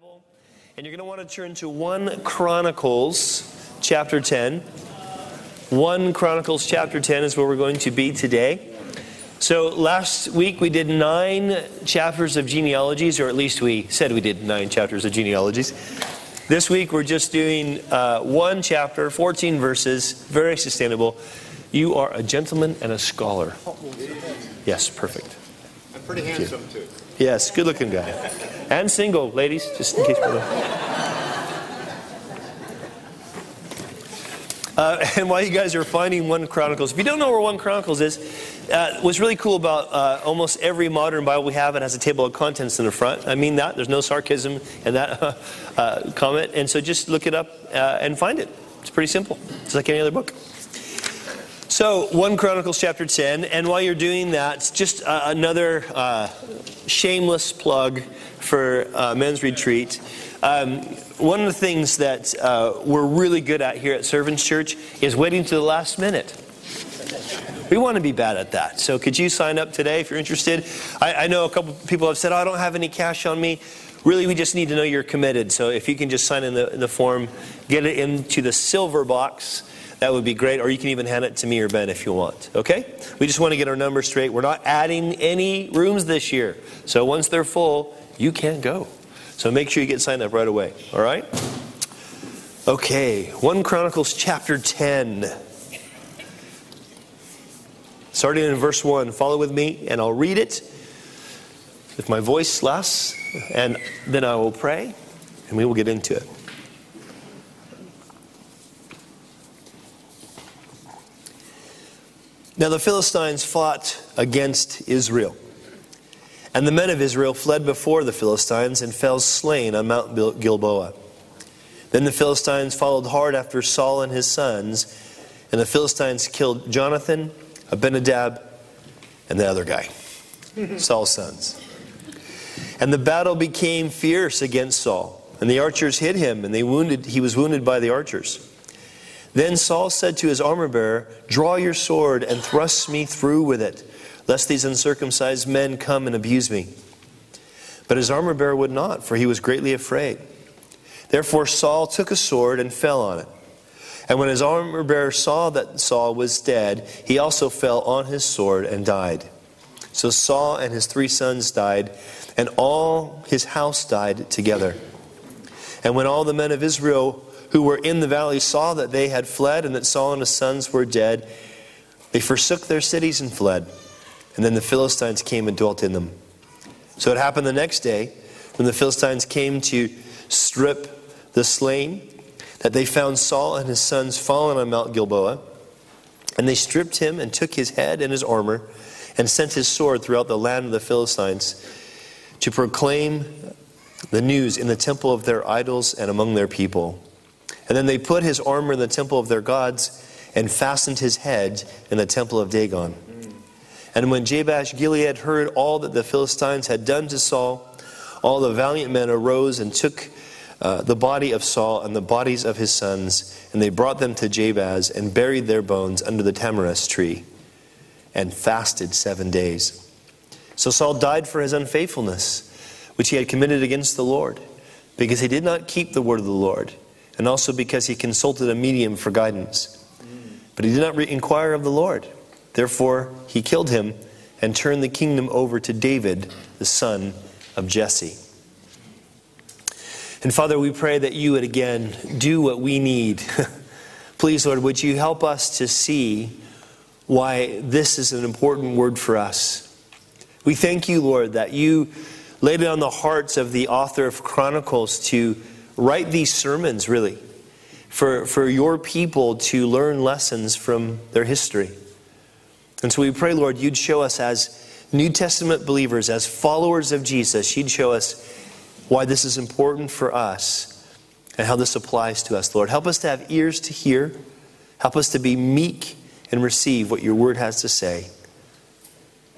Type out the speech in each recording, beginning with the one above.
Bible, and you're going to want to turn to 1 Chronicles chapter 10. 1 Chronicles chapter 10 is where we're going to be today. So last week we did nine chapters of genealogies, or at least we said we did nine chapters of genealogies. This week we're just doing uh, one chapter, 14 verses, very sustainable. You are a gentleman and a scholar. Yes, perfect. I'm pretty handsome too. Yes, good looking guy. And single, ladies, just in case. Uh, and while you guys are finding 1 Chronicles, if you don't know where 1 Chronicles is, uh, what's really cool about uh, almost every modern Bible we have, it has a table of contents in the front. I mean that. There's no sarcasm in that uh, comment. And so just look it up uh, and find it. It's pretty simple. It's like any other book. So, 1 Chronicles chapter 10, and while you're doing that, just uh, another uh, shameless plug for uh, men's retreat. Um, one of the things that uh, we're really good at here at Servants Church is waiting to the last minute. We want to be bad at that. So, could you sign up today if you're interested? I, I know a couple people have said, oh, I don't have any cash on me. Really, we just need to know you're committed. So, if you can just sign in the, in the form, get it into the silver box that would be great. Or you can even hand it to me or Ben if you want. Okay? We just want to get our numbers straight. We're not adding any rooms this year. So once they're full, you can't go. So make sure you get signed up right away. All right? Okay. 1 Chronicles chapter 10. Starting in verse 1. Follow with me, and I'll read it if my voice lasts, and then I will pray, and we will get into it. Now the Philistines fought against Israel. And the men of Israel fled before the Philistines and fell slain on Mount Gilboa. Then the Philistines followed hard after Saul and his sons, and the Philistines killed Jonathan, Abinadab, and the other guy, Saul's sons. And the battle became fierce against Saul, and the archers hit him, and they wounded, he was wounded by the archers. Then Saul said to his armor bearer, Draw your sword and thrust me through with it, lest these uncircumcised men come and abuse me. But his armor bearer would not, for he was greatly afraid. Therefore Saul took a sword and fell on it. And when his armor bearer saw that Saul was dead, he also fell on his sword and died. So Saul and his three sons died, and all his house died together. And when all the men of Israel who were in the valley saw that they had fled and that Saul and his sons were dead, they forsook their cities and fled. And then the Philistines came and dwelt in them. So it happened the next day, when the Philistines came to strip the slain, that they found Saul and his sons fallen on Mount Gilboa. And they stripped him and took his head and his armor and sent his sword throughout the land of the Philistines to proclaim the news in the temple of their idols and among their people. And then they put his armor in the temple of their gods and fastened his head in the temple of Dagon. And when Jabesh Gilead heard all that the Philistines had done to Saul, all the valiant men arose and took uh, the body of Saul and the bodies of his sons, and they brought them to Jabez and buried their bones under the tamarisk tree and fasted seven days. So Saul died for his unfaithfulness, which he had committed against the Lord, because he did not keep the word of the Lord and also because he consulted a medium for guidance. But he did not re- inquire of the Lord. Therefore, he killed him and turned the kingdom over to David, the son of Jesse. And Father, we pray that you would again do what we need. Please, Lord, would you help us to see why this is an important word for us? We thank you, Lord, that you laid it on the hearts of the author of Chronicles to write these sermons, really, for, for your people to learn lessons from their history. And so we pray, Lord, you'd show us as New Testament believers, as followers of Jesus, you'd show us why this is important for us and how this applies to us, Lord. Help us to have ears to hear. Help us to be meek and receive what your word has to say.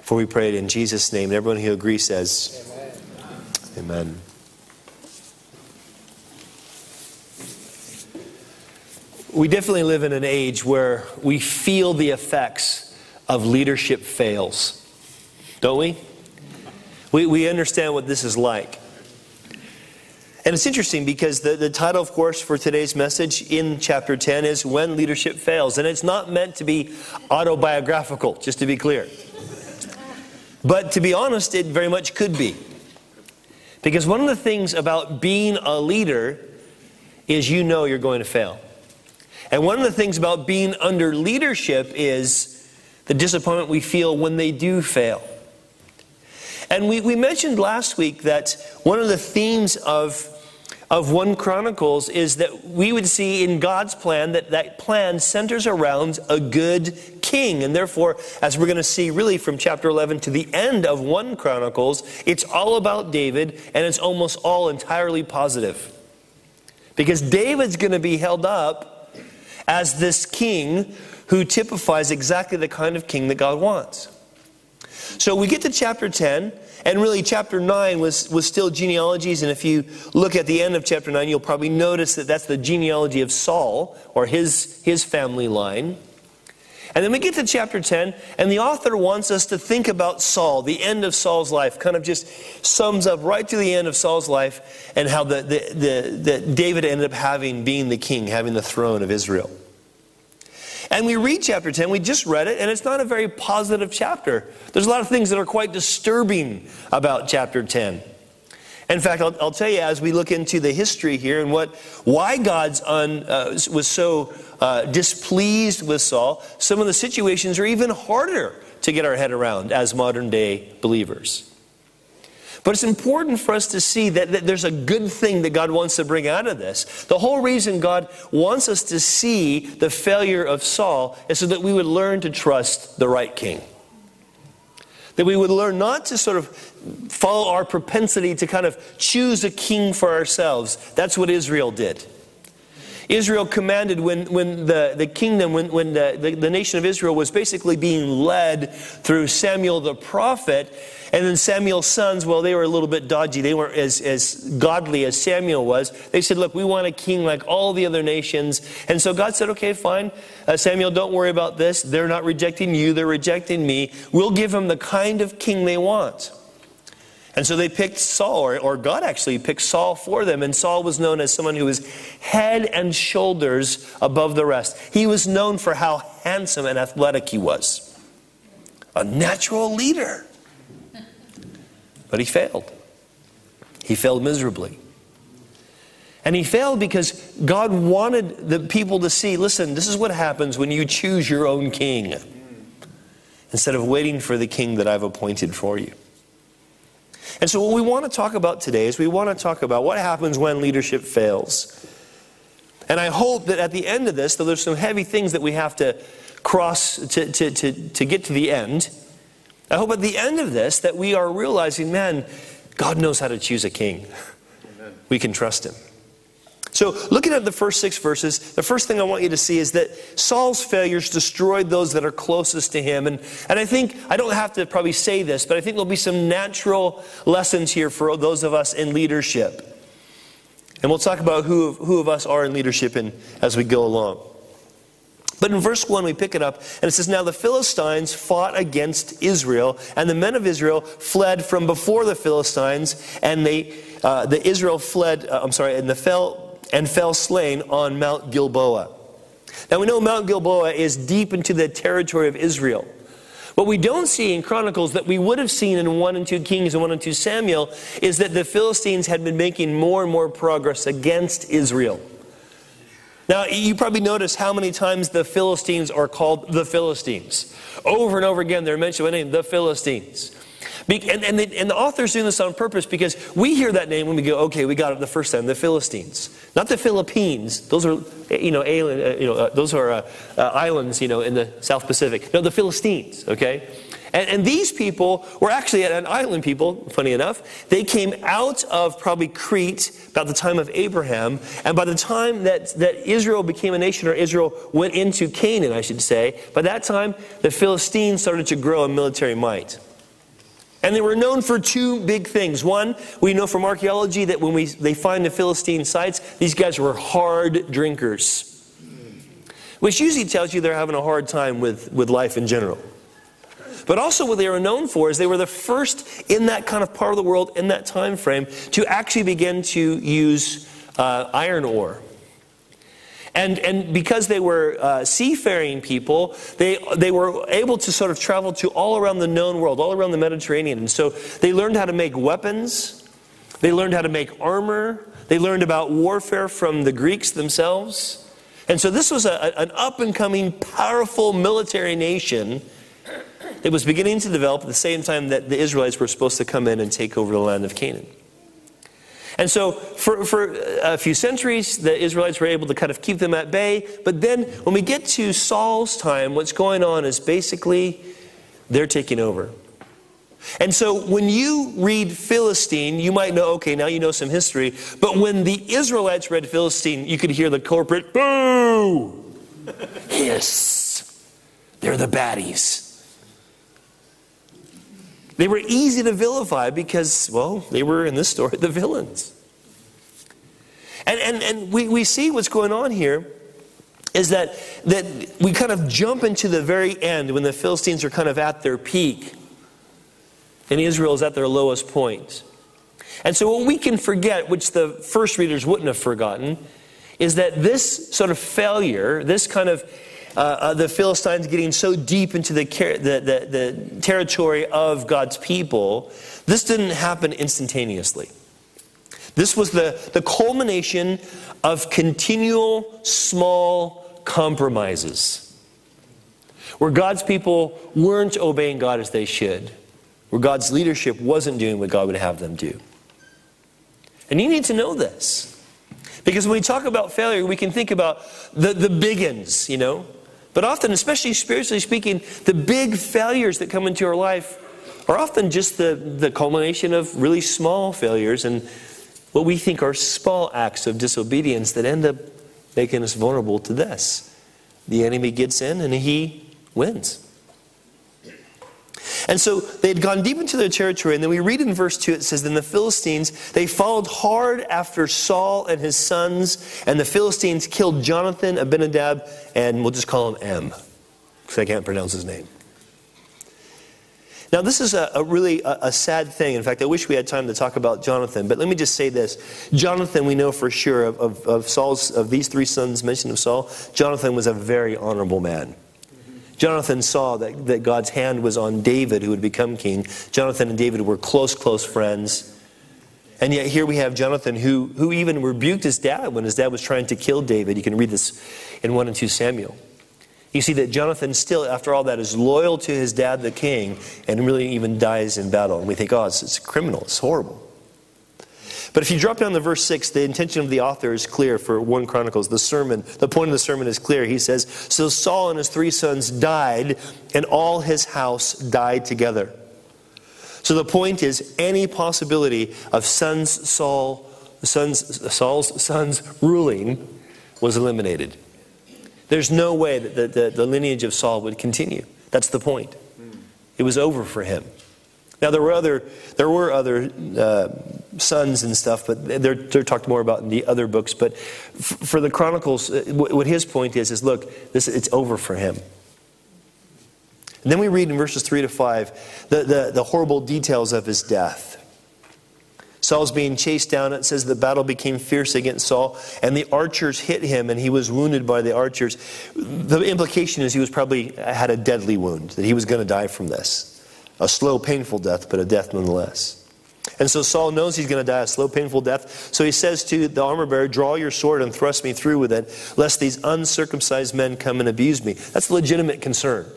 For we pray it in Jesus' name. And everyone who agrees says, Amen. Amen. We definitely live in an age where we feel the effects of leadership fails, don't we? We, we understand what this is like. And it's interesting because the, the title, of course, for today's message in chapter 10 is When Leadership Fails. And it's not meant to be autobiographical, just to be clear. But to be honest, it very much could be. Because one of the things about being a leader is you know you're going to fail. And one of the things about being under leadership is the disappointment we feel when they do fail. And we, we mentioned last week that one of the themes of, of 1 Chronicles is that we would see in God's plan that that plan centers around a good king. And therefore, as we're going to see really from chapter 11 to the end of 1 Chronicles, it's all about David and it's almost all entirely positive. Because David's going to be held up as this king who typifies exactly the kind of king that God wants. So we get to chapter 10, and really chapter 9 was, was still genealogies. And if you look at the end of chapter 9, you'll probably notice that that's the genealogy of Saul, or his, his family line. And then we get to chapter 10, and the author wants us to think about Saul, the end of Saul's life, kind of just sums up right to the end of Saul's life and how the, the, the, the David ended up having, being the king, having the throne of Israel. And we read chapter 10, we just read it, and it's not a very positive chapter. There's a lot of things that are quite disturbing about chapter 10. In fact, I'll, I'll tell you as we look into the history here and what, why God's uh, was so uh, displeased with Saul, some of the situations are even harder to get our head around as modern day believers. But it's important for us to see that, that, there's a good thing that God wants to bring out of this. The whole reason God wants us to see the failure of Saul is so that we would learn to trust the right king. That we would learn not to sort of follow our propensity to kind of choose a king for ourselves. That's what Israel did. Israel commanded when, when the, the kingdom, when, when the, the, the nation of Israel was basically being led through Samuel the prophet, and then Samuel's sons, well, they were a little bit dodgy. They weren't as, as godly as Samuel was. They said, Look, we want a king like all the other nations. And so God said, Okay, fine. Uh, Samuel, don't worry about this. They're not rejecting you, they're rejecting me. We'll give them the kind of king they want. And so they picked Saul, or, or, God actually picked Saul for them. And Saul was known as someone who was head and shoulders above the rest. He was known for how handsome and athletic he was. A natural leader. But he failed. He failed miserably. And he failed because God wanted the people to see listen, this is what happens when you choose your own king instead of waiting for the king that I've appointed for you. And so, what we want to talk about today is we want to talk about what happens when leadership fails. And I hope that at the end of this, though there's some heavy things that we have to cross to, to, to, to get to the end, I hope at the end of this that we are realizing, man, God knows how to choose a king. Amen. We can trust him. So, looking at the first six verses, the first thing I want you to see is that Saul's failures destroyed those that are closest to him. And, and I think, I don't have to probably say this, but I think there'll be some natural lessons here for those of us in leadership. And we'll talk about who, who of us are in leadership in, as we go along. But in verse 1, we pick it up, and it says, Now the Philistines fought against Israel, and the men of Israel fled from before the Philistines, and they, uh, the Israel fled, uh, I'm sorry, and the fell and fell slain on Mount Gilboa. Now we know Mount Gilboa is deep into the territory of Israel. What we don't see in Chronicles that we would have seen in 1 and 2 Kings and 1 and 2 Samuel is that the Philistines had been making more and more progress against Israel. Now, you probably notice how many times the Philistines are called the Philistines. Over and over again, they're mentioned by name, the Philistines. And, and, the, and the author's doing this on purpose because we hear that name when we go, okay, we got it the first time, the Philistines. Not the Philippines. Those are, you know, alien, uh, you know uh, those are uh, uh, islands, you know, in the South Pacific. No, the Philistines, okay? And, and, these people were actually an island people, funny enough. They came out of probably Crete about the time of Abraham. And by the time that, that Israel became a nation, or Israel went into Canaan, I should say, by that time, the Philistines started to grow in military might. And they were known for two big things. One, we know from archaeology that when we, they find the Philistine sites, these guys were hard drinkers, which usually tells you they're having a hard time with, with life in general. But also, what they were known for is they were the first in that kind of part of the world in that time frame to actually begin to use uh, iron ore. And, and because they were uh, seafaring people, they, they were able to sort of travel to all around the known world, all around the Mediterranean. And so they learned how to make weapons, they learned how to make armor, they learned about warfare from the Greeks themselves. And so this was a, an up and coming, powerful military nation that was beginning to develop at the same time that the Israelites were supposed to come in and take over the land of Canaan. And so, for, for uh, a few centuries, the Israelites were able to kind of keep them at bay. But then, when we get to Saul's time, what's going on is basically they're taking over. And so, when you read Philistine, you might know, okay, now you know some history. But when the Israelites read Philistine, you could hear the corporate boo, hiss. They're the baddies. They were easy to vilify because, well, they were in this story the villains. And, and, and we, we see what's going on here is that, that we kind of jump into the very end when the Philistines are kind of at their peak and Israel is at their lowest point. And so, what we can forget, which the first readers wouldn't have forgotten, is that this sort of failure, this kind of uh, uh, the Philistines getting so deep into the, the, the, the territory of God's people, this didn't happen instantaneously. This was the, the culmination of continual small compromises where God's people weren't obeying God as they should, where God's leadership wasn't doing what God would have them do. And you need to know this. Because when we talk about failure, we can think about the, the big ends, you know, but often, especially spiritually speaking, the big failures that come into our life are often just the, the culmination of really small failures and what we think are small acts of disobedience that end up making us vulnerable to this. The enemy gets in and he wins. And so they had gone deep into their territory, and then we read in verse 2 it says, Then the Philistines, they followed hard after Saul and his sons, and the Philistines killed Jonathan, Abinadab, and we'll just call him M, because I can't pronounce his name. Now, this is a, a really a, a, sad thing. In fact, I wish we had time to talk about Jonathan, but let me just say this. Jonathan, we know for sure of, of, of Saul's, of these three sons mentioned of Saul, Jonathan was a very honorable man. Jonathan saw that, that God's hand was on David, who would become king. Jonathan and David were close, close friends. And yet, here we have Jonathan, who, who even rebuked his dad when his dad was trying to kill David. You can read this in 1 and 2 Samuel. You see that Jonathan, still, after all that, is loyal to his dad, the king, and really even dies in battle. And we think, oh, it's, it's criminal, it's horrible. But if you drop down to verse 6, the intention of the author is clear for 1 Chronicles. The sermon, the point of the sermon is clear. He says, So Saul and his three sons died, and all his house died together. So the point is, any possibility of sons Saul, sons, Saul's sons ruling was eliminated. There's no way that the, the, the lineage of Saul would continue. That's the point. It was over for him. Now there were other there were other uh, sons and stuff, but they're, they're talked more about in the other books. But f- for the Chronicles, uh, what his point is is look, this it's over for him. And then we read in verses three to five the, the, the horrible details of his death. Saul's being chased down. It says the battle became fierce against Saul, and the archers hit him, and he was wounded by the archers. The implication is he was probably had a deadly wound, that he was going to die from this. A slow, painful death, but a death nonetheless. And so Saul knows he's going to die a slow, painful death. So he says to the armor bearer, Draw your sword and thrust me through with it, lest these uncircumcised men come and abuse me. That's a legitimate concern.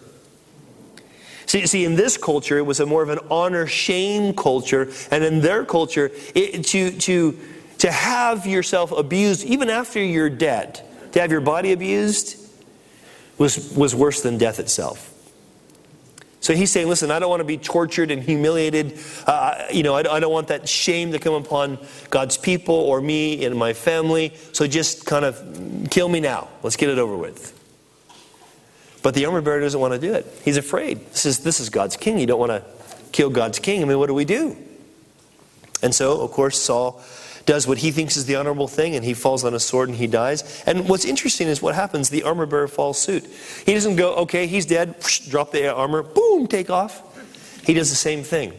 See, see, in this culture, it was a more of an honor shame culture. And in their culture, it, to, to, to have yourself abused, even after you're dead, to have your body abused, was, was worse than death itself. So he's saying, listen, I don't want to be tortured and humiliated. Uh, you know, I, I don't want that shame to come upon God's people or me and my family. So just kind of kill me now. Let's get it over with. But the armor bearer doesn't want to do it. He's afraid. This is, this is God's king. You don't want to kill God's king. I mean, what do we do? And so, of course, Saul does what he thinks is the honorable thing and he falls on a sword and he dies. And what's interesting is what happens the armor bearer falls suit. He doesn't go, okay, he's dead, drop the armor, boom, take off. He does the same thing.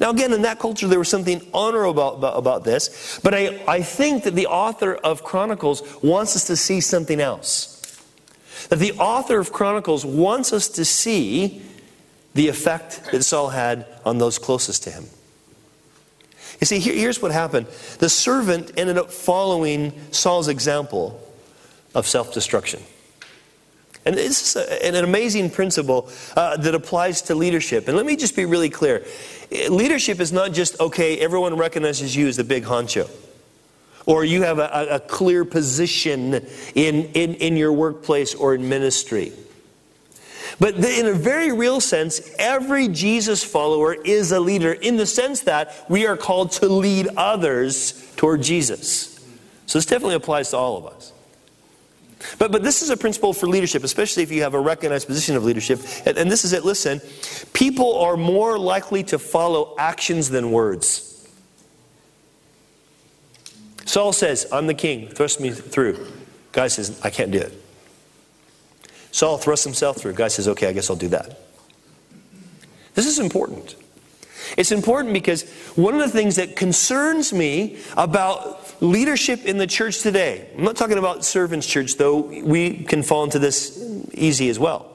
Now, again, in that culture, there was something honorable about, about, about this, but I, I think that the author of Chronicles wants us to see something else. That the author of Chronicles wants us to see the effect that Saul had on those closest to him. You see, here, here's what happened the servant ended up following Saul's example of self destruction. And this is a, an amazing principle uh, that applies to leadership. And let me just be really clear leadership is not just, okay, everyone recognizes you as the big honcho, or you have a, a clear position in, in, in your workplace or in ministry. But in a very real sense, every Jesus follower is a leader in the sense that we are called to lead others toward Jesus. So this definitely applies to all of us. But, but this is a principle for leadership, especially if you have a recognized position of leadership. And, and this is it listen, people are more likely to follow actions than words. Saul says, I'm the king, thrust me through. Guy says, I can't do it. Saul thrusts himself through. Guy says, okay, I guess I'll do that. This is important. It's important because one of the things that concerns me about leadership in the church today, I'm not talking about servants' church, though we can fall into this easy as well.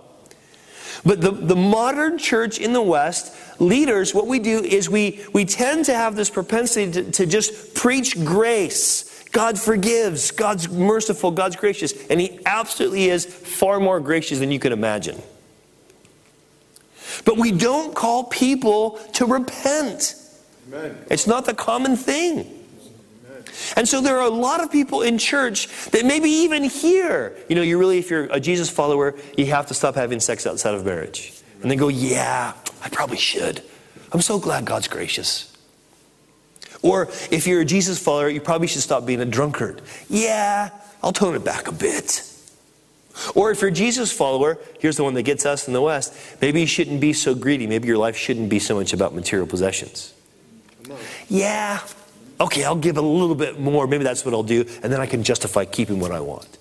But the, the modern church in the West, leaders, what we do is we, we tend to have this propensity to, to just preach grace God forgives, God's merciful, God's gracious, and He absolutely is far more gracious than you can imagine. But we don't call people to repent. Amen. It's not the common thing. Amen. And so there are a lot of people in church that maybe even here, you know, you really, if you're a Jesus follower, you have to stop having sex outside of marriage. And they go, yeah, I probably should. I'm so glad God's gracious. Or if you're a Jesus follower, you probably should stop being a drunkard. Yeah, I'll tone it back a bit. Or if you're a Jesus follower, here's the one that gets us in the West. Maybe you shouldn't be so greedy. Maybe your life shouldn't be so much about material possessions. Yeah, okay, I'll give a little bit more. Maybe that's what I'll do. And then I can justify keeping what I want.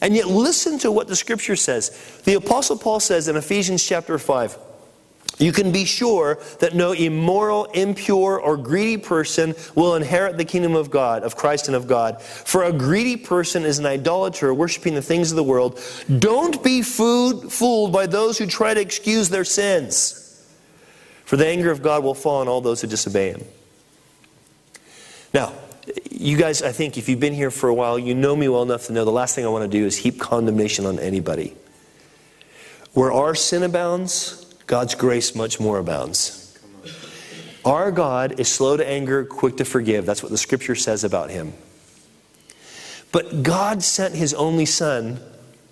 And yet, listen to what the scripture says. The Apostle Paul says in Ephesians chapter 5 you can be sure that no immoral, impure, or greedy person will inherit the kingdom of God, of Christ and of God. For a greedy person is an idolater, worshiping the things of the world. Don't be food, fooled by those who try to excuse their sins. For the anger of God will fall on all those who disobey him. Now, you guys, I think if you've been here for a while, you know me well enough to know the last thing I want to do is heap condemnation on anybody. Where our sin abounds, God's grace much more abounds. Our God is slow to anger, quick to forgive. That's what the scripture says about him. But God sent his only son,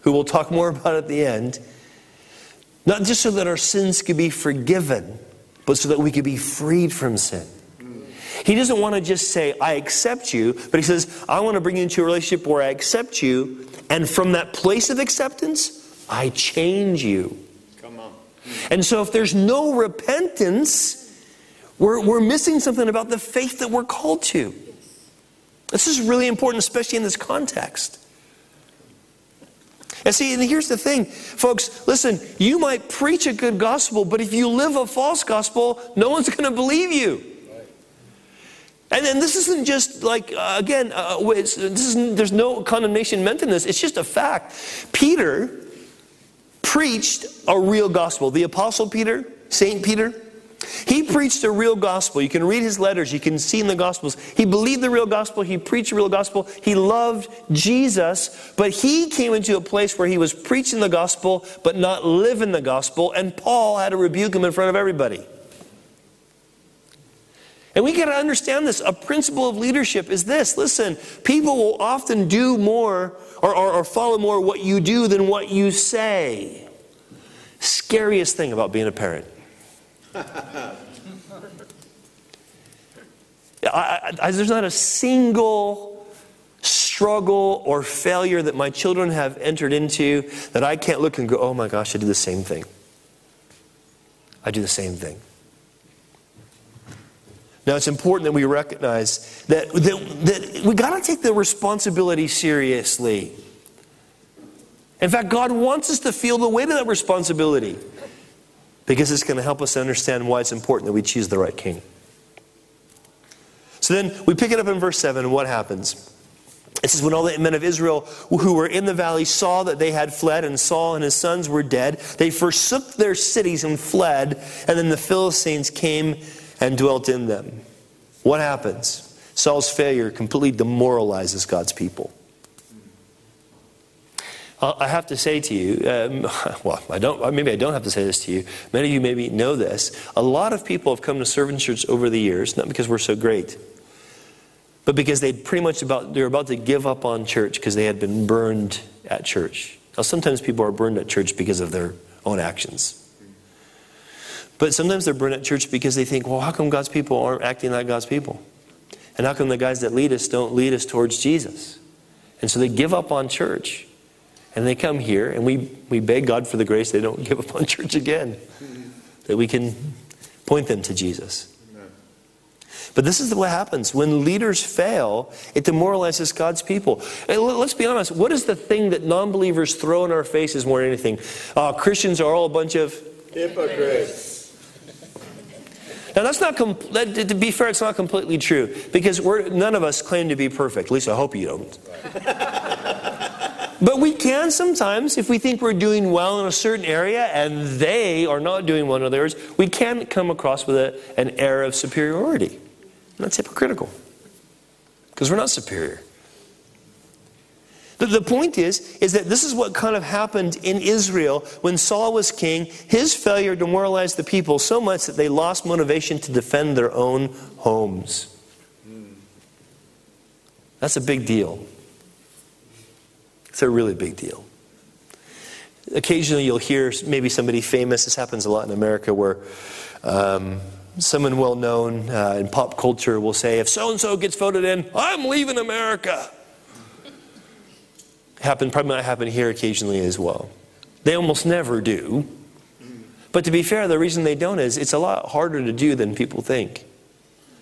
who we'll talk more about at the end, not just so that our sins could be forgiven, but so that we could be freed from sin. He doesn't want to just say, I accept you, but he says, I want to bring you into a relationship where I accept you, and from that place of acceptance, I change you. And so, if there's no repentance, we're, we're missing something about the faith that we're called to. This is really important, especially in this context. And see, and here's the thing, folks, listen, you might preach a good gospel, but if you live a false gospel, no one's going to believe you. And then this isn't just like, uh, again, uh, this is, there's no condemnation meant in this. It's just a fact. Peter preached a real gospel. The Apostle Peter, St. Peter, he preached a real gospel. You can read his letters, you can see in the gospels. He believed the real gospel, he preached the real gospel, he loved Jesus, but he came into a place where he was preaching the gospel but not living the gospel, and Paul had to rebuke him in front of everybody. And we got to understand this. A principle of leadership is this listen, people will often do more or, or, or follow more what you do than what you say. Scariest thing about being a parent. I, I, there's not a single struggle or failure that my children have entered into that I can't look and go, oh my gosh, I do the same thing. I do the same thing. Now, it's important that we recognize that, that, that we got to take the responsibility seriously. In fact, God wants us to feel the weight of that responsibility because it's going to help us understand why it's important that we choose the right king. So then we pick it up in verse 7, and what happens? It says, When all the men of Israel who were in the valley saw that they had fled, and Saul and his sons were dead, they forsook their cities and fled, and then the Philistines came and dwelt in them. What happens? Saul's failure completely demoralizes God's people. I have to say to you, um, well, I don't, maybe I don't have to say this to you. Many of you maybe know this. A lot of people have come to Servant Church over the years, not because we're so great, but because they pretty much about, they're about to give up on church because they had been burned at church. Now, sometimes people are burned at church because of their own actions. But sometimes they're burned at church because they think, well, how come God's people aren't acting like God's people? And how come the guys that lead us don't lead us towards Jesus? And so they give up on church. And they come here, and we, we beg God for the grace they don't give up on church again, that we can point them to Jesus. But this is what happens. When leaders fail, it demoralizes God's people. And let's be honest, what is the thing that non believers throw in our faces more than anything? Uh, Christians are all a bunch of hypocrites. Now, that's not, that, to be fair, it's not completely true because none of us claim to be perfect. At least I hope you don't. but we can sometimes, if we think we're doing well in a certain area and they are not doing well in other we can come across with a, an air of superiority. And that's hypocritical because we're not superior. The, the point is, is that this is what kind of happened in Israel when Saul was king. His failure demoralized the people so much that they lost motivation to defend their own homes. That's a big deal. It's a really big deal. Occasionally, you'll hear maybe somebody famous. This happens a lot in America where um, someone well known uh, in pop culture will say, If so and so gets voted in, I'm leaving America. Happen, probably might happen here occasionally as well. They almost never do. But to be fair, the reason they don't is it's a lot harder to do than people think.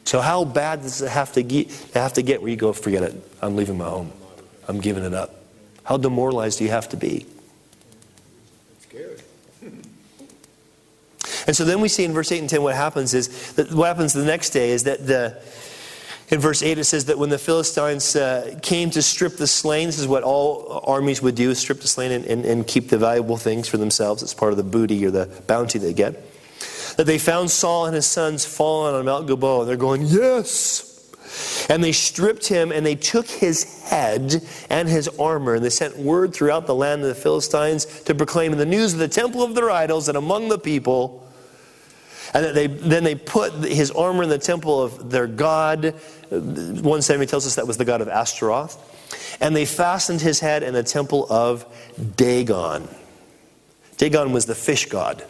So how bad does it have to get, to have to get where you go, forget it, I'm leaving my home. I'm giving it up. How demoralized do you have to be? And so then we see in verse 8 and 10 what happens is that what happens the next day is that the in verse 8 it says that when the Philistines uh, came to strip the slain, this is what all armies would do, strip the slain and, and, and keep the valuable things for themselves. It's part of the booty or the bounty they get. That they found Saul and his sons fallen on Mount Gilboa. And they're going, yes! And they stripped him and they took his head and his armor. And they sent word throughout the land of the Philistines to proclaim the news of the temple of their idols and among the people and that they, then they put his armor in the temple of their god. 1 Samuel tells us that was the god of Ashtaroth. And they fastened his head in the temple of Dagon. Dagon was the fish god.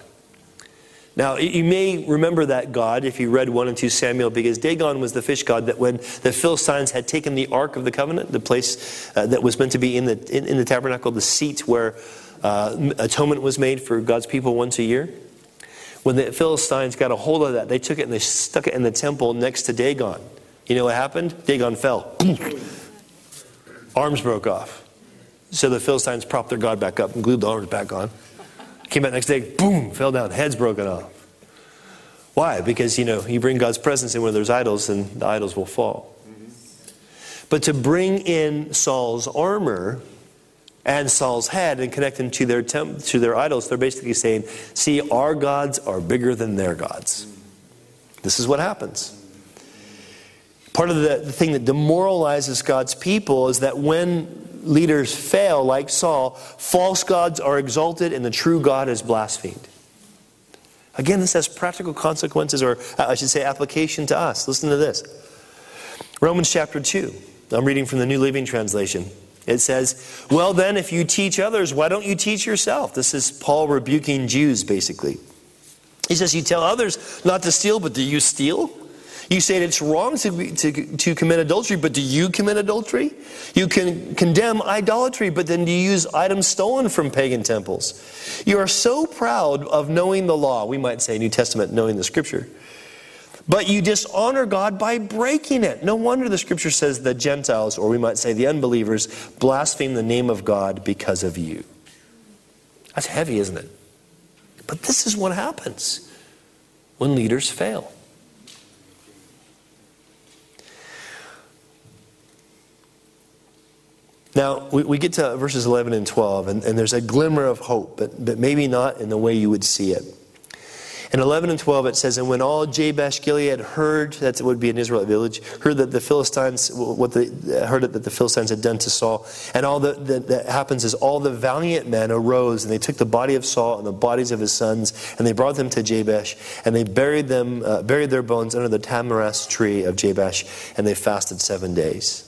Now, you may remember that god if you read 1 and 2 Samuel, because Dagon was the fish god that when the Philistines had taken the Ark of the Covenant, the place uh, that was meant to be in the, in, in the tabernacle, the seat where uh, atonement was made for God's people once a year, when the Philistines got a hold of that, they took it and they stuck it in the temple next to Dagon. You know what happened? Dagon fell. arms broke off. So the Philistines propped their God back up and glued the arms back on. Came back next day, boom, fell down, heads broken off. Why? Because, you know, you bring God's presence in where there's idols and the idols will fall. But to bring in Saul's armor and Saul's head and connect them to their, temp- to their idols, they're basically saying, see, our gods are bigger than their gods. This is what happens. Part of the, the thing that demoralizes God's people is that when leaders fail, like Saul, false gods are exalted and the true God is blasphemed. Again, this has practical consequences, or uh, I should say, application to us. Listen to this Romans chapter 2. I'm reading from the New Living Translation. It says, Well, then, if you teach others, why don't you teach yourself? This is Paul rebuking Jews, basically. He says, You tell others not to steal, but do you steal? You say it's wrong to, to, to commit adultery, but do you commit adultery? You can condemn idolatry, but then do you use items stolen from pagan temples? You are so proud of knowing the law, we might say New Testament, knowing the scripture. But you dishonor God by breaking it. No wonder the scripture says the Gentiles, or we might say the unbelievers, blaspheme the name of God because of you. That's heavy, isn't it? But this is what happens when leaders fail. Now, we, we get to verses 11 and 12, and, and there's a glimmer of hope, but, but maybe not in the way you would see it. In 11 and 12, it says, And when all Jabesh Gilead heard, that would be an Israelite village, heard that the Philistines, what the, heard that the Philistines had done to Saul, and all that, that, that happens is all the valiant men arose, and they took the body of Saul and the bodies of his sons, and they brought them to Jabesh, and they buried them, uh, buried their bones under the tamarisk tree of Jabesh, and they fasted seven days.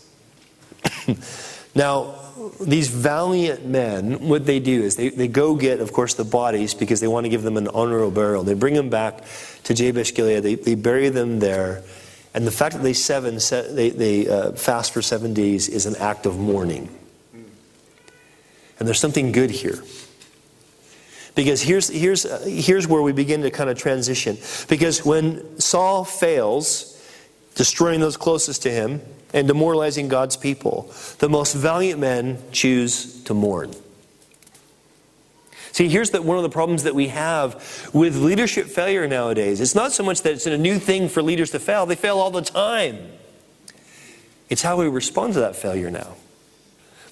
now, these valiant men, what they do is they, they go get, of course, the bodies because they want to give them an honorable burial. They bring them back to Jabesh Gilead. They, they bury them there. And the fact that they, seven, they, they uh, fast for seven days is an act of mourning. And there's something good here. Because here's, here's, uh, here's where we begin to kind of transition. Because when Saul fails, destroying those closest to him, and demoralizing God's people, the most valiant men choose to mourn. See, here's the, one of the problems that we have with leadership failure nowadays. It's not so much that it's a new thing for leaders to fail, they fail all the time. It's how we respond to that failure now.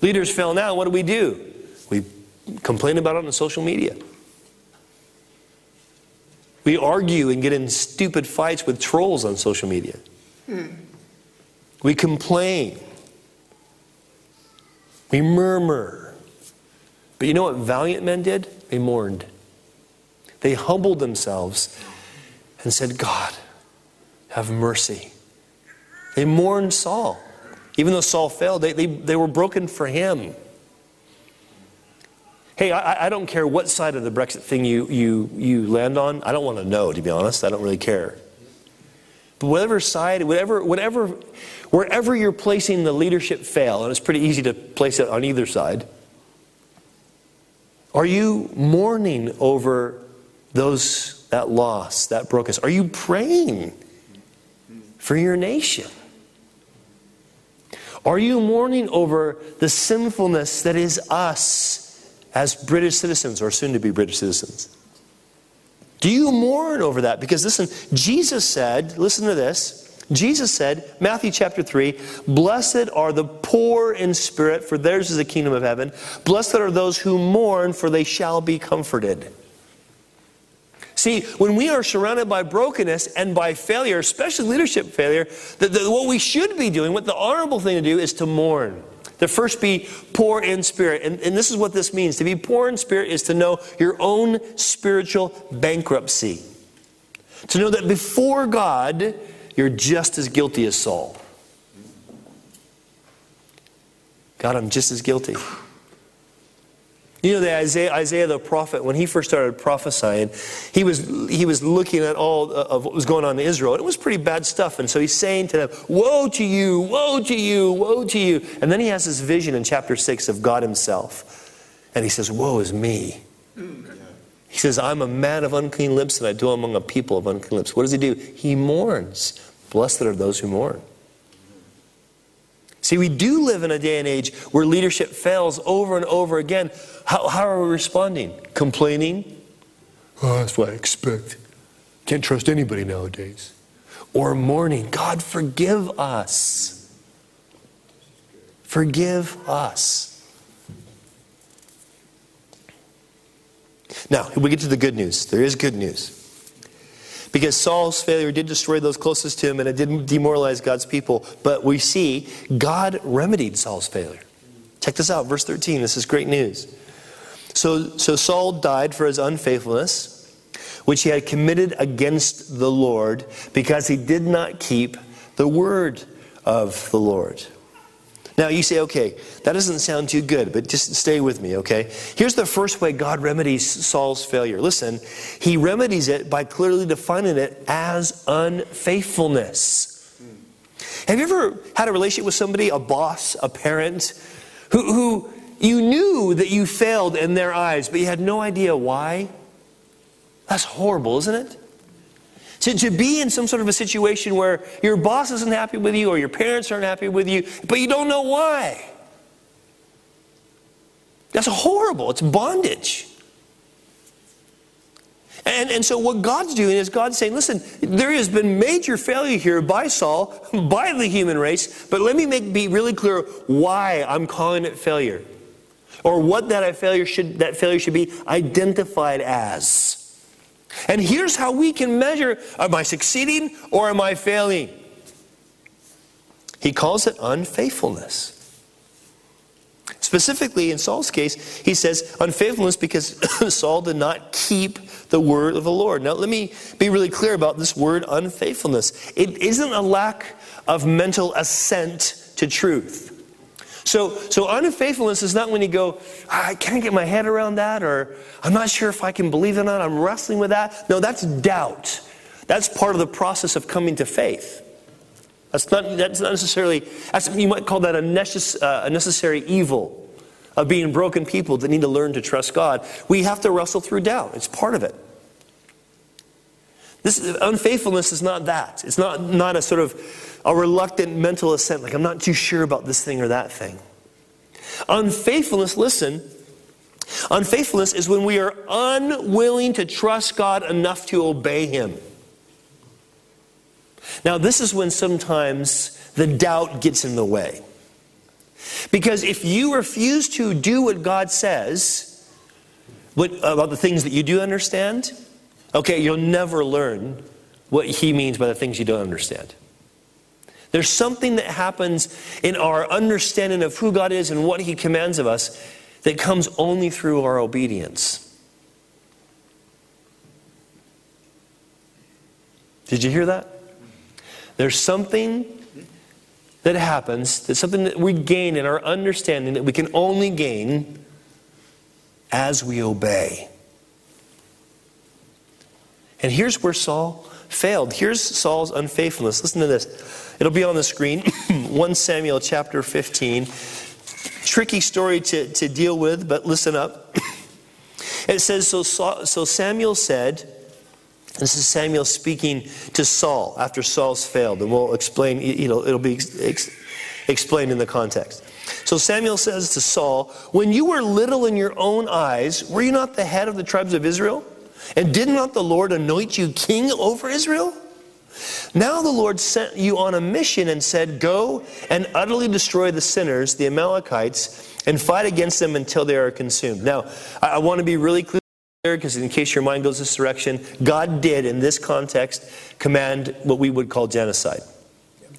Leaders fail now, what do we do? We complain about it on social media. We argue and get in stupid fights with trolls on social media. Hmm. We complain. We murmur. But you know what valiant men did? They mourned. They humbled themselves and said, God, have mercy. They mourned Saul. Even though Saul failed, they, they, they were broken for him. Hey, I, I don't care what side of the Brexit thing you, you, you land on. I don't want to know, to be honest. I don't really care. But whatever side, whatever, whatever, wherever you're placing the leadership fail, and it's pretty easy to place it on either side, are you mourning over those that loss, that brokenness? Are you praying for your nation? Are you mourning over the sinfulness that is us as British citizens or soon to be British citizens? Do you mourn over that? Because listen, Jesus said, listen to this. Jesus said, Matthew chapter 3, Blessed are the poor in spirit, for theirs is the kingdom of heaven. Blessed are those who mourn, for they shall be comforted. See, when we are surrounded by brokenness and by failure, especially leadership failure, the, the, what we should be doing, what the honorable thing to do, is to mourn. To first be poor in spirit. And, and this is what this means. To be poor in spirit is to know your own spiritual bankruptcy. To know that before God, you're just as guilty as Saul. God, I'm just as guilty. You know, the Isaiah, Isaiah the prophet, when he first started prophesying, he was, he was looking at all of what was going on in Israel. It was pretty bad stuff. And so he's saying to them, Woe to you, woe to you, woe to you. And then he has this vision in chapter 6 of God himself. And he says, Woe is me. He says, I'm a man of unclean lips and I dwell among a people of unclean lips. What does he do? He mourns. Blessed are those who mourn. See, we do live in a day and age where leadership fails over and over again. How, how are we responding? Complaining? Oh, that's what I expect. Can't trust anybody nowadays. Or mourning, God, forgive us. Forgive us. Now, we get to the good news. There is good news. Because Saul's failure did destroy those closest to him and it didn't demoralize God's people. But we see God remedied Saul's failure. Check this out, verse 13. This is great news. So, so Saul died for his unfaithfulness, which he had committed against the Lord, because he did not keep the word of the Lord. Now you say, okay, that doesn't sound too good, but just stay with me, okay? Here's the first way God remedies Saul's failure. Listen, he remedies it by clearly defining it as unfaithfulness. Have you ever had a relationship with somebody, a boss, a parent, who, who you knew that you failed in their eyes, but you had no idea why? That's horrible, isn't it? To, to be in some sort of a situation where your boss isn't happy with you or your parents aren't happy with you, but you don't know why. That's horrible. It's bondage. And, and so, what God's doing is God's saying, listen, there has been major failure here by Saul, by the human race, but let me make, be really clear why I'm calling it failure. Or what that failure should, that failure should be identified as. And here's how we can measure am I succeeding or am I failing? He calls it unfaithfulness. Specifically, in Saul's case, he says unfaithfulness because Saul did not keep the word of the Lord. Now, let me be really clear about this word unfaithfulness. It isn't a lack of mental assent to truth. So, so unfaithfulness is not when you go, I can't get my head around that, or I'm not sure if I can believe it or not, I'm wrestling with that. No, that's doubt. That's part of the process of coming to faith. That's not, that's not necessarily, that's, you might call that a, necess, uh, a necessary evil of being broken people that need to learn to trust God. We have to wrestle through doubt, it's part of it. This unfaithfulness is not that. It's not, not a sort of a reluctant mental assent, like I'm not too sure about this thing or that thing. Unfaithfulness, listen, unfaithfulness is when we are unwilling to trust God enough to obey Him. Now, this is when sometimes the doubt gets in the way. Because if you refuse to do what God says what, about the things that you do understand, okay, you'll never learn what He means by the things you don't understand. There's something that happens in our understanding of who God is and what He commands of us that comes only through our obedience. Did you hear that? There's something that happens, that's something that we gain in our understanding that we can only gain as we obey. And here's where Saul failed. Here's Saul's unfaithfulness. Listen to this. It'll be on the screen. 1 Samuel chapter 15. Tricky story to, to deal with, but listen up. It says, so, so Samuel said, this is Samuel speaking to Saul after Saul's failed, and we'll explain, you know, it'll be ex- explained in the context. So Samuel says to Saul, When you were little in your own eyes, were you not the head of the tribes of Israel? And did not the Lord anoint you king over Israel? Now the Lord sent you on a mission and said, Go and utterly destroy the sinners, the Amalekites, and fight against them until they are consumed. Now, I, want to be really clear because in case your mind goes this direction, God did, in this context, command what we would call genocide.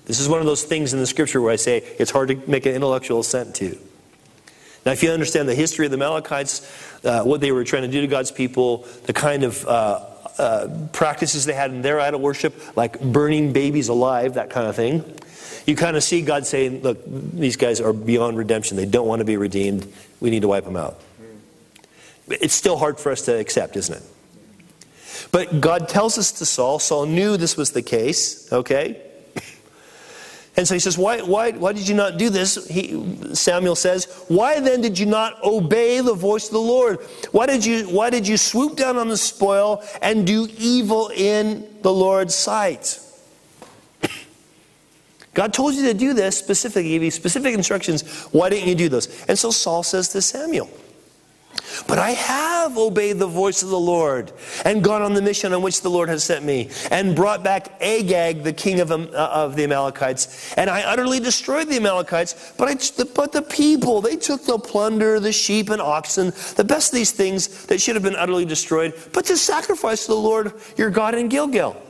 This is one of those things in the scripture where I say it's hard to make an intellectual assent to. Now, if you understand the history of the Amalekites, uh, what they were trying to do to God's people, the kind of uh, uh, practices they had in their idol worship, like burning babies alive, that kind of thing, you kind of see God saying, look, these guys are beyond redemption. They don't want to be redeemed. We need to wipe them out. It's still hard for us to accept, isn't it? But God tells us to Saul. Saul knew this was the case, okay? And so he says, why, why, why did you not do this? He, Samuel says, Why then did you not obey the voice of the Lord? Why did, you, why did you swoop down on the spoil and do evil in the Lord's sight? God told you to do this specifically, gave you specific instructions. Why didn't you do those? And so Saul says to Samuel, but I have obeyed the voice of the Lord and gone on the mission on which the Lord has sent me and brought back Agag, the king of, uh, of the Amalekites. And I utterly destroyed the Amalekites. But, I, but the people, they took the plunder, the sheep and oxen, the best of these things that should have been utterly destroyed, but to sacrifice to the Lord your God in Gilgal.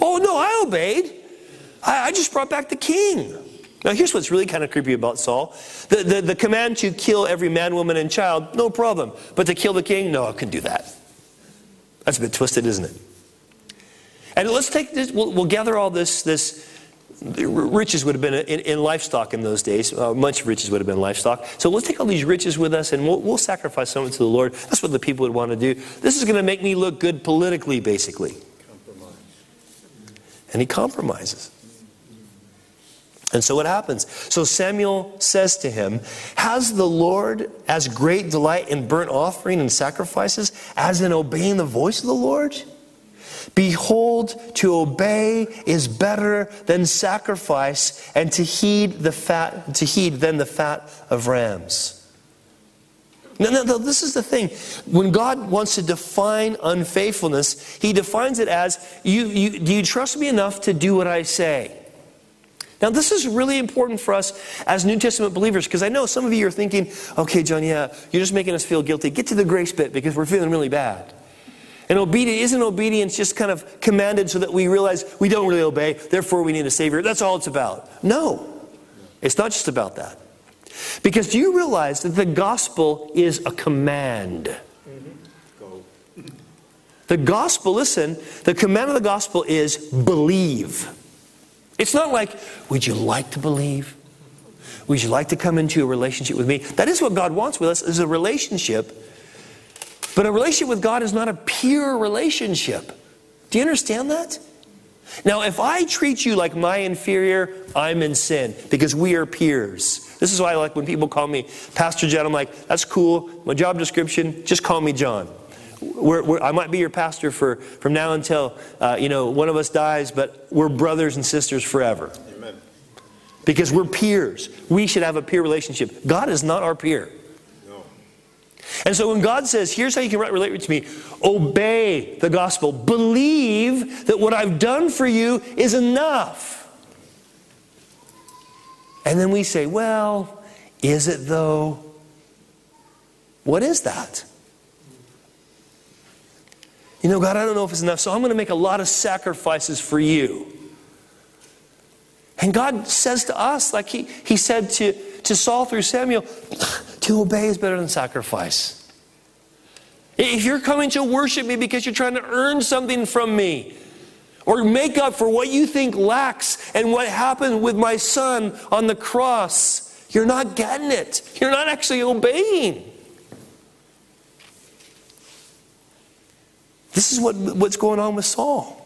Oh, no, I obeyed. I, I just brought back the king. Now, here's what's really kind of creepy about Saul the, the, the, command to kill every man, woman, and child, no problem. But to kill the king, no, I can do that. That's a bit twisted, isn't it? And let's take this, we'll, we'll gather all this, this riches would have been in, in livestock in those days. Uh, much riches would have been livestock. So let's take all these riches with us and we'll, we'll sacrifice something to the Lord. That's what the people would want to do. This is going to make me look good politically, basically. Compromise. And he compromises. And so what happens? So Samuel says to him, Has the Lord as great delight in burnt offering and sacrifices as in obeying the voice of the Lord? Behold, to obey is better than sacrifice, and to heed the fat to heed than the fat of rams. No, no, no, this is the thing. When God wants to define unfaithfulness, He defines it as you, you, Do you trust me enough to do what I say? Now, this is really important for us as New Testament believers because I know some of you are thinking, okay, John, yeah, you're just making us feel guilty. Get to the grace bit because we're feeling really bad. And obedience isn't obedience just kind of commanded so that we realize we don't really obey, therefore we need a Savior. That's all it's about. No, it's not just about that. Because do you realize that the gospel is a command? Mm-hmm. Go. The gospel, listen, the command of the gospel is believe. It's not like, would you like to believe? Would you like to come into a relationship with me? That is what God wants with us, is a relationship. But a relationship with God is not a pure relationship. Do you understand that? Now, if I treat you like my inferior, I'm in sin because we are peers. This is why I like when people call me Pastor John. I'm like, that's cool. My job description, just call me John. We're, we're, I might be your pastor for, from now until uh, you know one of us dies, but we're brothers and sisters forever. Amen. Because we're peers. We should have a peer relationship. God is not our peer. No. And so when God says, here's how you can relate to me obey the gospel, believe that what I've done for you is enough. And then we say, well, is it though? What is that? You know, God, I don't know if it's enough, so I'm going to make a lot of sacrifices for you. And God says to us, like He, he said to, to Saul through Samuel, to obey is better than sacrifice. If you're coming to worship me because you're trying to earn something from me, or make up for what you think lacks and what happened with my son on the cross, you're not getting it. You're not actually obeying. This is what, what's going on with Saul.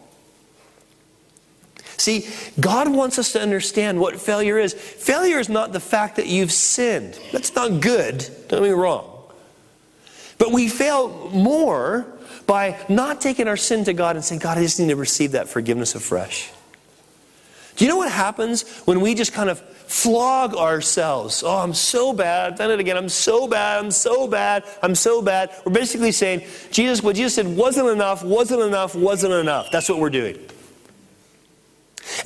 See, God wants us to understand what failure is. Failure is not the fact that you've sinned. That's not good, don't get me wrong. But we fail more by not taking our sin to God and saying, God, I just need to receive that forgiveness afresh. Do you know what happens when we just kind of flog ourselves? Oh, I'm so bad. I've Done it again. I'm so bad. I'm so bad. I'm so bad. We're basically saying, Jesus, what Jesus said wasn't enough, wasn't enough, wasn't enough. That's what we're doing.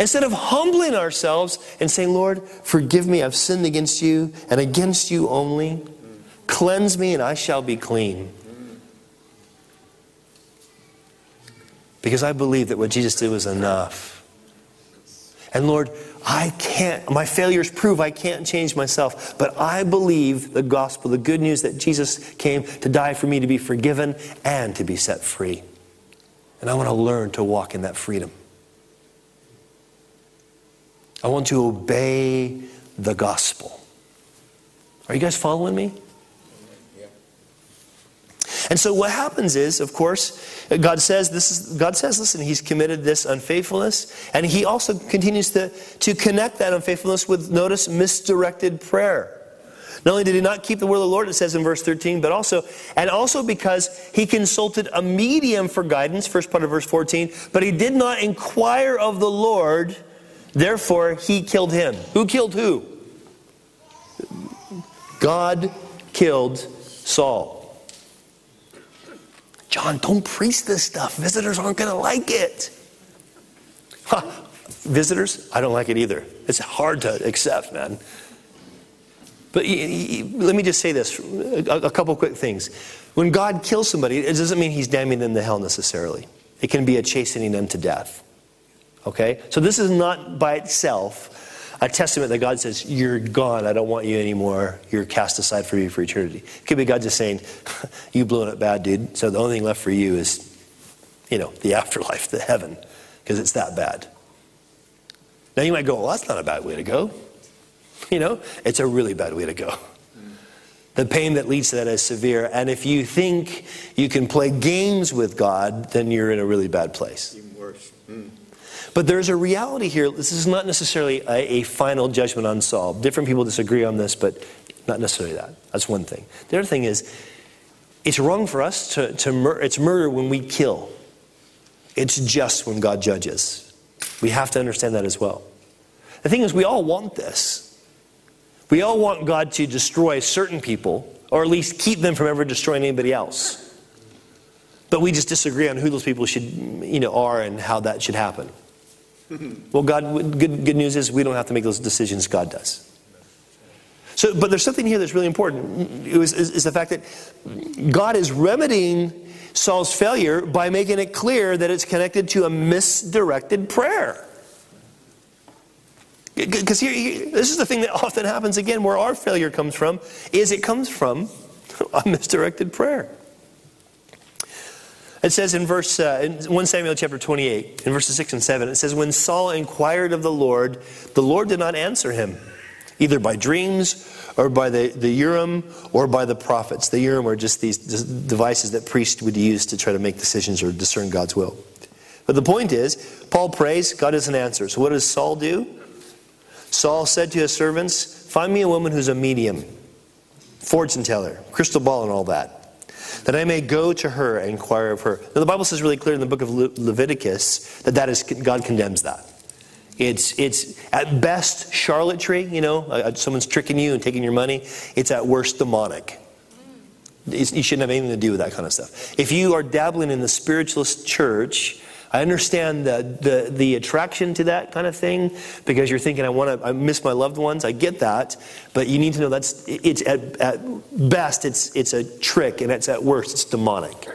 Instead of humbling ourselves and saying, Lord, forgive me, I've sinned against you and against you only. Cleanse me and I shall be clean. Because I believe that what Jesus did was enough. And Lord, I can't, my failures prove I can't change myself, but I believe the gospel, the good news that Jesus came to die for me to be forgiven and to be set free. And I want to learn to walk in that freedom. I want to obey the gospel. Are you guys following me? And so what happens is, of course, God says this is God says, listen, he's committed this unfaithfulness, and he also continues to, to connect that unfaithfulness with notice misdirected prayer. Not only did he not keep the word of the Lord, it says in verse 13, but also, and also because he consulted a medium for guidance, first part of verse 14, but he did not inquire of the Lord, therefore he killed him. Who killed who? God killed Saul. John, don't preach this stuff. Visitors aren't going to like it. Huh. Visitors, I don't like it either. It's hard to accept, man. But let me just say this a couple quick things. When God kills somebody, it doesn't mean he's damning them to hell necessarily, it can be a chastening them to death. Okay? So this is not by itself a testament that God says, You're gone. I don't want you anymore. You're cast aside for you for eternity. It could be God just saying, You blew it bad, dude. So the only thing left for you is, you know, the afterlife, the heaven, because it's that bad. Now you might go, Well, that's not a bad way to go. You know, it's a really bad way to go. The pain that leads to that is severe. And if you think you can play games with God, then you're in a really bad place. But there's a reality here. This is not necessarily a, a, final judgment on Saul. Different people disagree on this, but not necessarily that. That's one thing. The other thing is, it's wrong for us to, to mur- it's murder when we kill. it's just when God judges. We have to understand that as well. The thing is, we all want this. We all want God to destroy certain people, or at least keep them from ever destroying anybody else. But we just disagree on who those people should, you know, are and how that should happen. Well, God, good, good news is we don't have to make those decisions. God does. So, but there's something here that's really important. Is, is, is the fact that God is remedying Saul's failure by making it clear that it's connected to a misdirected prayer. Because here, this is the thing that often happens again, where our failure comes from, is it comes from a misdirected prayer. It says in verse uh, in 1 Samuel chapter 28, in verses 6 and 7, it says, When Saul inquired of the Lord, the Lord did not answer him, either by dreams or by the, the Urim or by the prophets. The Urim are just these devices that priests would use to try to make decisions or discern God's will. But the point is, Paul prays, God doesn't answer. So what does Saul do? Saul said to his servants, Find me a woman who's a medium, fortune teller, crystal ball, and all that that I may go to her and inquire of her. Now, the Bible says really clear in the book of Le- Leviticus that that is, God condemns that. It's, it's at best charlatry, you know, uh, someone's tricking you and taking your money. It's at worst demonic. It's, you shouldn't have anything to do with that kind of stuff. If you are dabbling in the spiritualist church, I understand the, the, the attraction to that kind of thing because you're thinking, I want to, I miss my loved ones. I get that. But you need to know that's, it's at, at best, it's, it's a trick, and it's at worst, it's demonic.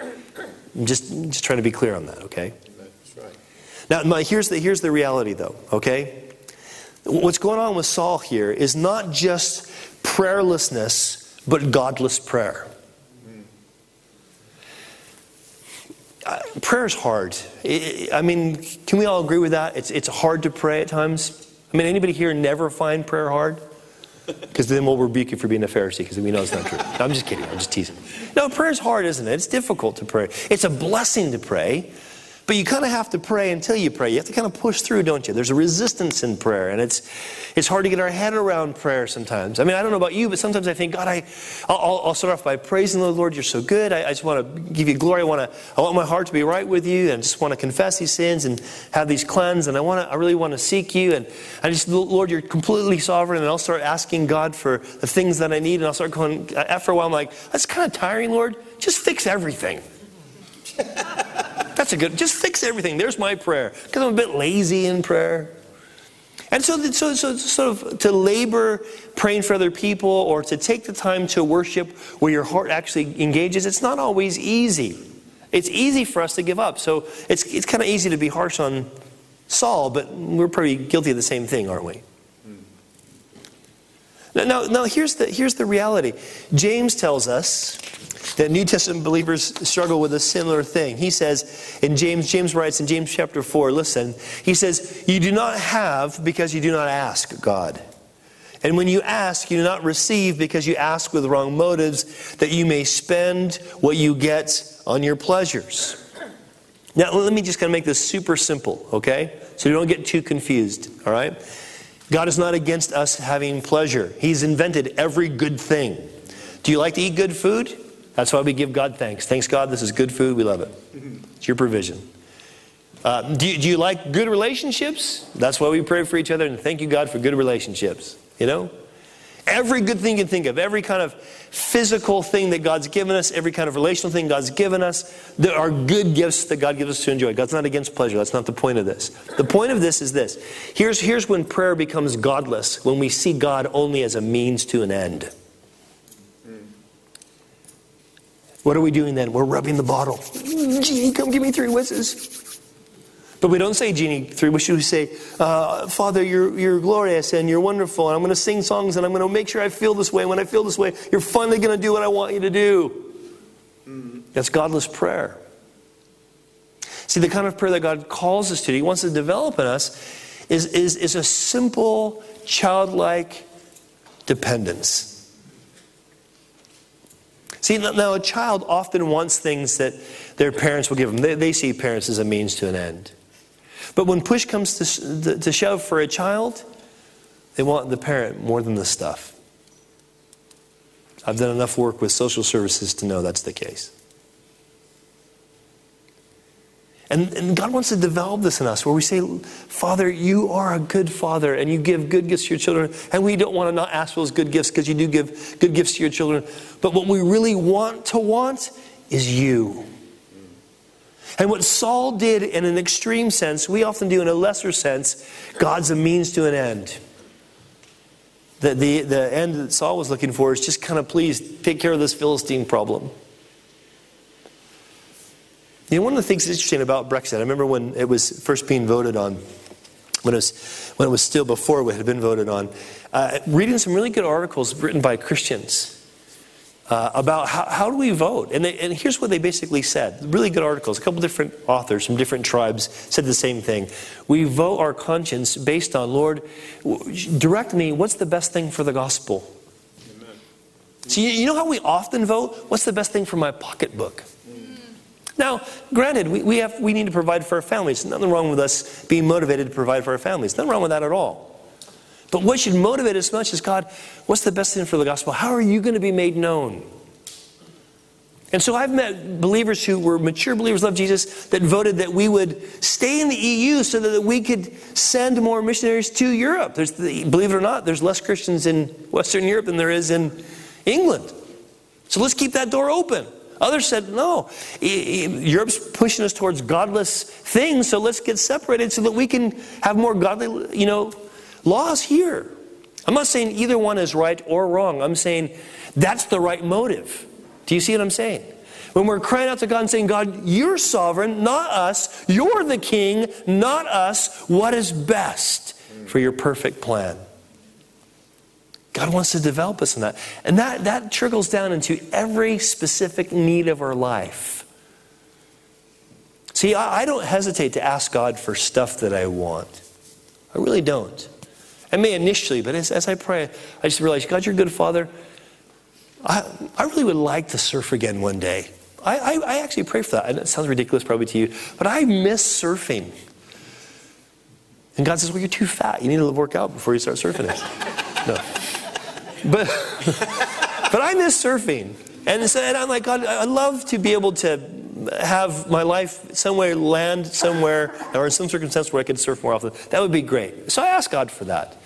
I'm just, just trying to be clear on that, okay? That's right. Now, my, here's the, here's the reality, though, okay? What's going on with Saul here is not just prayerlessness, but godless prayer. Uh, prayer is hard. I mean, can we all agree with that? It's, it's hard to pray at times. I mean, anybody here never find prayer hard? Because then we'll rebuke you for being a Pharisee because we know it's not true. No, I'm just kidding. I'm just teasing. No, prayer is hard, isn't it? It's difficult to pray. It's a blessing to pray. But you kind of have to pray until you pray. You have to kind of push through, don't you? There's a resistance in prayer, and it's it's hard to get our head around prayer sometimes. I mean, I don't know about you, but sometimes I think, God, I I'll, I'll start off by praising the Lord. You're so good. I, I just want to give you glory. I want to I want my heart to be right with you, and I just want to confess these sins and have these cleansed. And I want to I really want to seek you. And I just Lord, you're completely sovereign. And I'll start asking God for the things that I need, and I'll start going. After a while, I'm like, that's kind of tiring, Lord. Just fix everything. That's a good, just fix everything. There's my prayer. Because I'm a bit lazy in prayer. And so, so, so, sort of to labor praying for other people or to take the time to worship where your heart actually engages, it's not always easy. It's easy for us to give up. So it's, it's kind of easy to be harsh on Saul, but we're pretty guilty of the same thing, aren't we? Now, now, here's, the, here's the reality. James tells us that New Testament believers struggle with a similar thing. He says in James, James writes in James chapter 4, listen, he says, You do not have because you do not ask God. And when you ask, you do not receive because you ask with wrong motives, that you may spend what you get on your pleasures. Now, let me just kind of make this super simple, okay? So you don't get too confused, all right? God is not against us having pleasure. He's invented every good thing. Do you like to eat good food? That's why we give God thanks. Thanks, God, this is good food. We love it. It's your provision. Uh, do, you, do you like good relationships? That's why we pray for each other and thank you, God, for good relationships. You know? Every good thing you can think of, every kind of physical thing that God's given us, every kind of relational thing God's given us, there are good gifts that God gives us to enjoy. God's not against pleasure. That's not the point of this. The point of this is this. Here's, here's when prayer becomes godless, when we see God only as a means to an end. What are we doing then? We're rubbing the bottle. Gee, come give me three wishes. But we don't say, Genie, three We should say, uh, Father, you're, you're glorious and you're wonderful, and I'm going to sing songs and I'm going to make sure I feel this way. And when I feel this way, you're finally going to do what I want you to do. That's godless prayer. See, the kind of prayer that God calls us to, He wants to develop in us, is, is, is a simple, childlike dependence. See, now a child often wants things that their parents will give them. They, they see parents as a means to an end. But when push comes to, to shove for a child, they want the parent more than the stuff. I've done enough work with social services to know that's the case. And, and, God wants to develop this in us where we say, Father, you are a good father and you give good gifts to your children. And we don't want to not ask for those good gifts because you do give good gifts to your children. But what we really want to want is you. And what Saul did in an extreme sense, we often do in a lesser sense. God's a means to an end. The, the, the end that Saul was looking for is just kind of please take care of this Philistine problem. You know, one of the things that's interesting about Brexit, I remember when it was first being voted on, when it was, when it was still before it had been voted on, uh, reading some really good articles written by Christians uh, about how, how, do we vote. And, they, and here's what they basically said really good articles. A couple different authors from different tribes said the same thing. We vote our conscience based on, Lord, direct me, what's the best thing for the gospel? Amen. So, you, you know how we often vote? What's the best thing for my pocketbook? Now, granted, we, we, have, we need to provide for our families. Nothing wrong with us being motivated to provide for our families. Nothing wrong with that at all. But what should motivate us much is God, what's the best thing for the gospel? How are you going to be made known? And so I've met believers who were mature believers, love Jesus, that voted that we would stay in the EU so that we could send more missionaries to Europe. There's the, believe it or not, there's less Christians in Western Europe than there is in England. So let's keep that door open. Others said, no, Europe's pushing us towards godless things, so let's get separated so that we can have more godly, you know, laws here. I'm not saying either one is right or wrong. I'm saying that's the right motive. Do you see what I'm saying? When we're crying out to God and saying, God, you're sovereign, not us. You're the king, not us. What is best for your perfect plan? God wants to develop us in that. And that, that trickles down into every specific need of our life. See, I, I don't hesitate to ask God for stuff that I want. I really don't. I may initially, but as, as I pray, I just realize, God, you're a good father. I, I really would like to surf again one day. I, I, I actually pray for that. And it sounds ridiculous probably to you, but I miss surfing. And God says, Well, you're too fat. You need to work out before you start surfing it. No. But, but I miss surfing. And, so, and I'm like, God, I'd love to be able to have my life somewhere land somewhere or in some circumstance where I could surf more often. That would be great. So I ask God for that.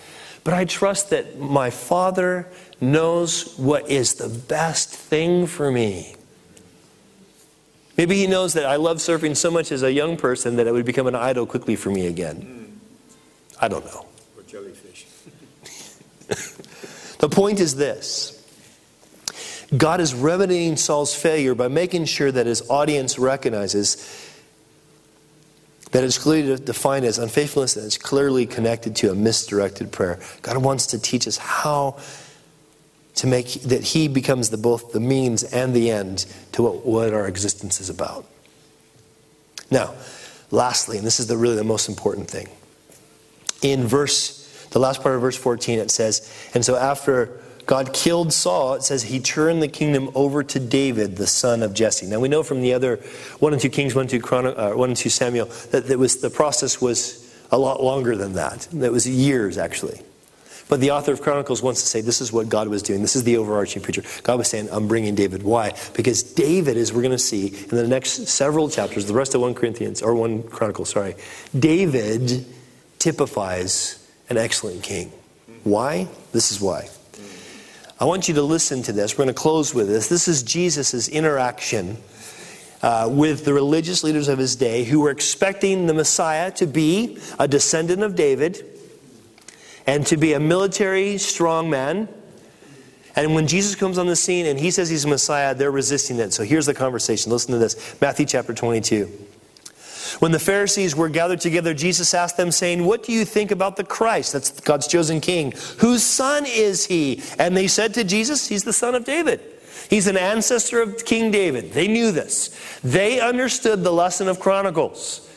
But I trust that my Father knows what is the best thing for me. Maybe He knows that I love surfing so much as a young person that it would become an idol quickly for me again. I don't know. Or jellyfish. The point is this God is remedying Saul's failure by making sure that his audience recognizes that it's clearly defined as unfaithfulness and it's clearly connected to a misdirected prayer. God wants to teach us how to make that He becomes the, both the means and the end to what, what our existence is about. Now, lastly, and this is the, really the most important thing, in verse the last part of verse 14, it says, And so after God killed Saul, it says he turned the kingdom over to David, the son of Jesse. Now we know from the other 1 and 2 Kings, 1 and 2, Chron- uh, 1 and 2 Samuel, that it was, the process was a lot longer than that. It was years, actually. But the author of Chronicles wants to say this is what God was doing. This is the overarching picture. God was saying, I'm bringing David. Why? Because David, as we're going to see in the next several chapters, the rest of 1 Corinthians, or 1 Chronicles, sorry, David typifies an excellent king. Why? This is why. I want you to listen to this. We're going to close with this. This is Jesus' interaction uh, with the religious leaders of his day who were expecting the Messiah to be a descendant of David and to be a military strong man. And when Jesus comes on the scene and he says he's a Messiah, they're resisting it. So here's the conversation. Listen to this Matthew chapter 22. When the Pharisees were gathered together, Jesus asked them, saying, What do you think about the Christ? That's God's chosen king. Whose son is he? And they said to Jesus, He's the son of David. He's an ancestor of King David. They knew this. They understood the lesson of Chronicles.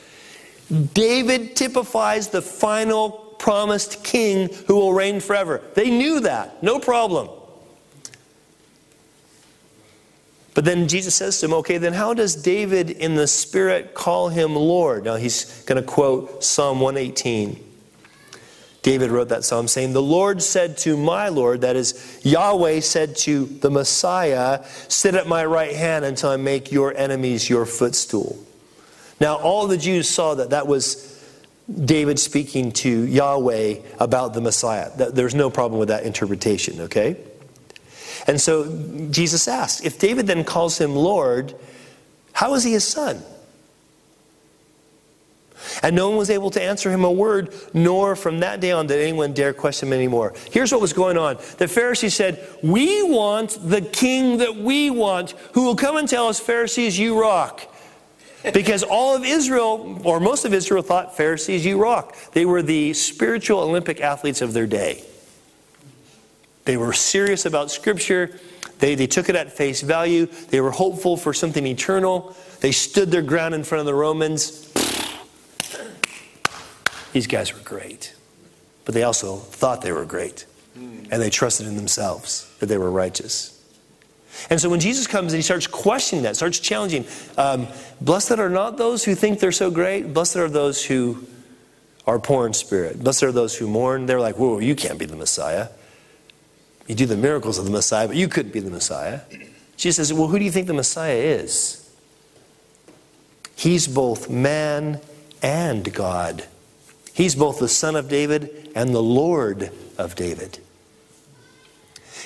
David typifies the final promised king who will reign forever. They knew that. No problem. But then Jesus says to him, okay, then how does David in the Spirit call him Lord? Now he's going to quote Psalm 118. David wrote that psalm saying, The Lord said to my Lord, that is, Yahweh said to the Messiah, Sit at my right hand until I make your enemies your footstool. Now, all the Jews saw that that was David speaking to Yahweh about the Messiah. There's no problem with that interpretation, okay? And so Jesus asks if David then calls him Lord, how is he his son? And no one was able to answer him a word, nor from that day on did anyone dare question him anymore. Here's what was going on the Pharisees said, We want the king that we want, who will come and tell us, Pharisees, you rock. Because all of Israel, or most of Israel, thought Pharisees, you rock. They were the spiritual Olympic athletes of their day. They were serious about Scripture. They, they took it at face value. They were hopeful for something eternal. They stood their ground in front of the Romans. These guys were great. But they also thought they were great. And they trusted in themselves that they were righteous. And so when Jesus comes and he starts questioning that, starts challenging, um, blessed are not those who think they're so great, blessed are those who are poor in spirit. Blessed are those who mourn. They're like, whoa, you can't be the Messiah. You do the miracles of the Messiah, but you couldn't be the Messiah. Jesus says, well, who do you think the Messiah is? He's both man and God. He's both the Son of David and the Lord of David.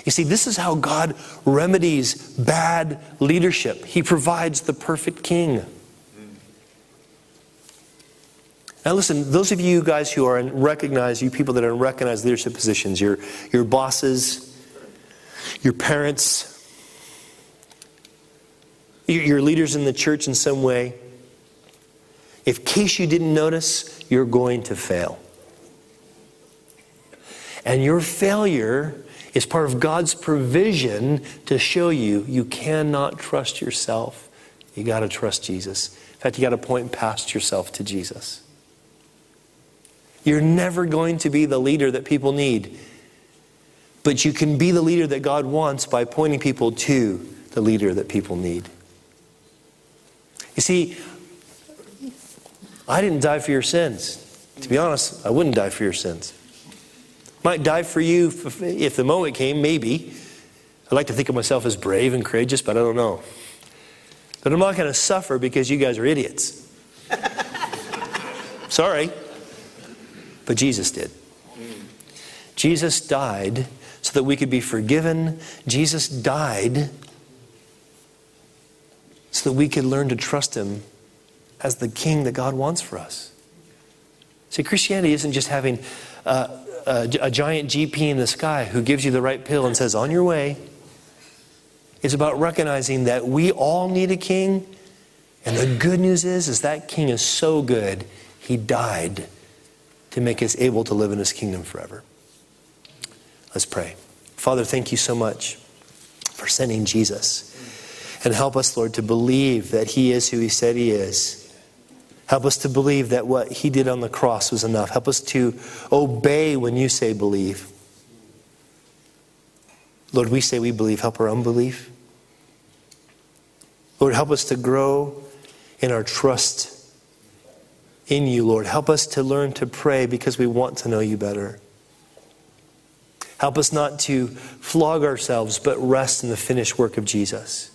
You see, this is how God remedies bad leadership. He provides the perfect king. Now, listen, those of you guys who are in recognized, you people that are in recognized leadership positions, your, your bosses, your parents, your leaders in the church in some way, if case you didn't notice, you're going to fail. And your failure is part of God's provision to show you you cannot trust yourself. You got to trust Jesus. In fact, you got to point past yourself to Jesus. You're never going to be the leader that people need. But you can be the leader that God wants by pointing people to the leader that people need. You see, I didn't die for your sins. To be honest, I wouldn't die for your sins. Might die for you if the moment came, maybe. I like to think of myself as brave and courageous, but I don't know. But I'm not going to suffer because you guys are idiots. Sorry. But Jesus did. Jesus died so that we could be forgiven. Jesus died so that we could learn to trust Him as the King that God wants for us. See, Christianity isn't just having uh, a, a giant GP in the sky who gives you the right pill and says, on your way. It's about recognizing that we all need a king. And the good news is, is that king is so good, he died to make us able to live in his kingdom forever. Let's pray. Father, thank you so much for sending Jesus. And help us, Lord, to believe that he is who he said he is Help us to believe that what he did on the cross was enough. Help us to obey when you say believe. Lord, we say we believe. Help our unbelief. Lord, help us to grow in our trust in you, Lord. Help us to learn to pray because we want to know you better. Help us not to flog ourselves, but rest in the finished work of Jesus.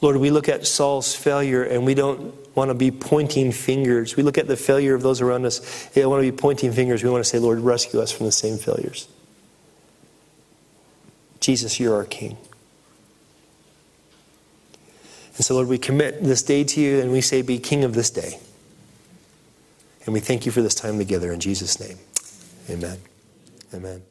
Lord, we look at Saul's failure and we don't want to be pointing fingers. We look at the failure of those around us. They want to be pointing fingers. We want to say, Lord, rescue us from the same failures. Jesus, you're our King. And so, Lord, we commit this day to you and we say, Be King of this day. And we thank you for this time together in Jesus' name. Amen. Amen.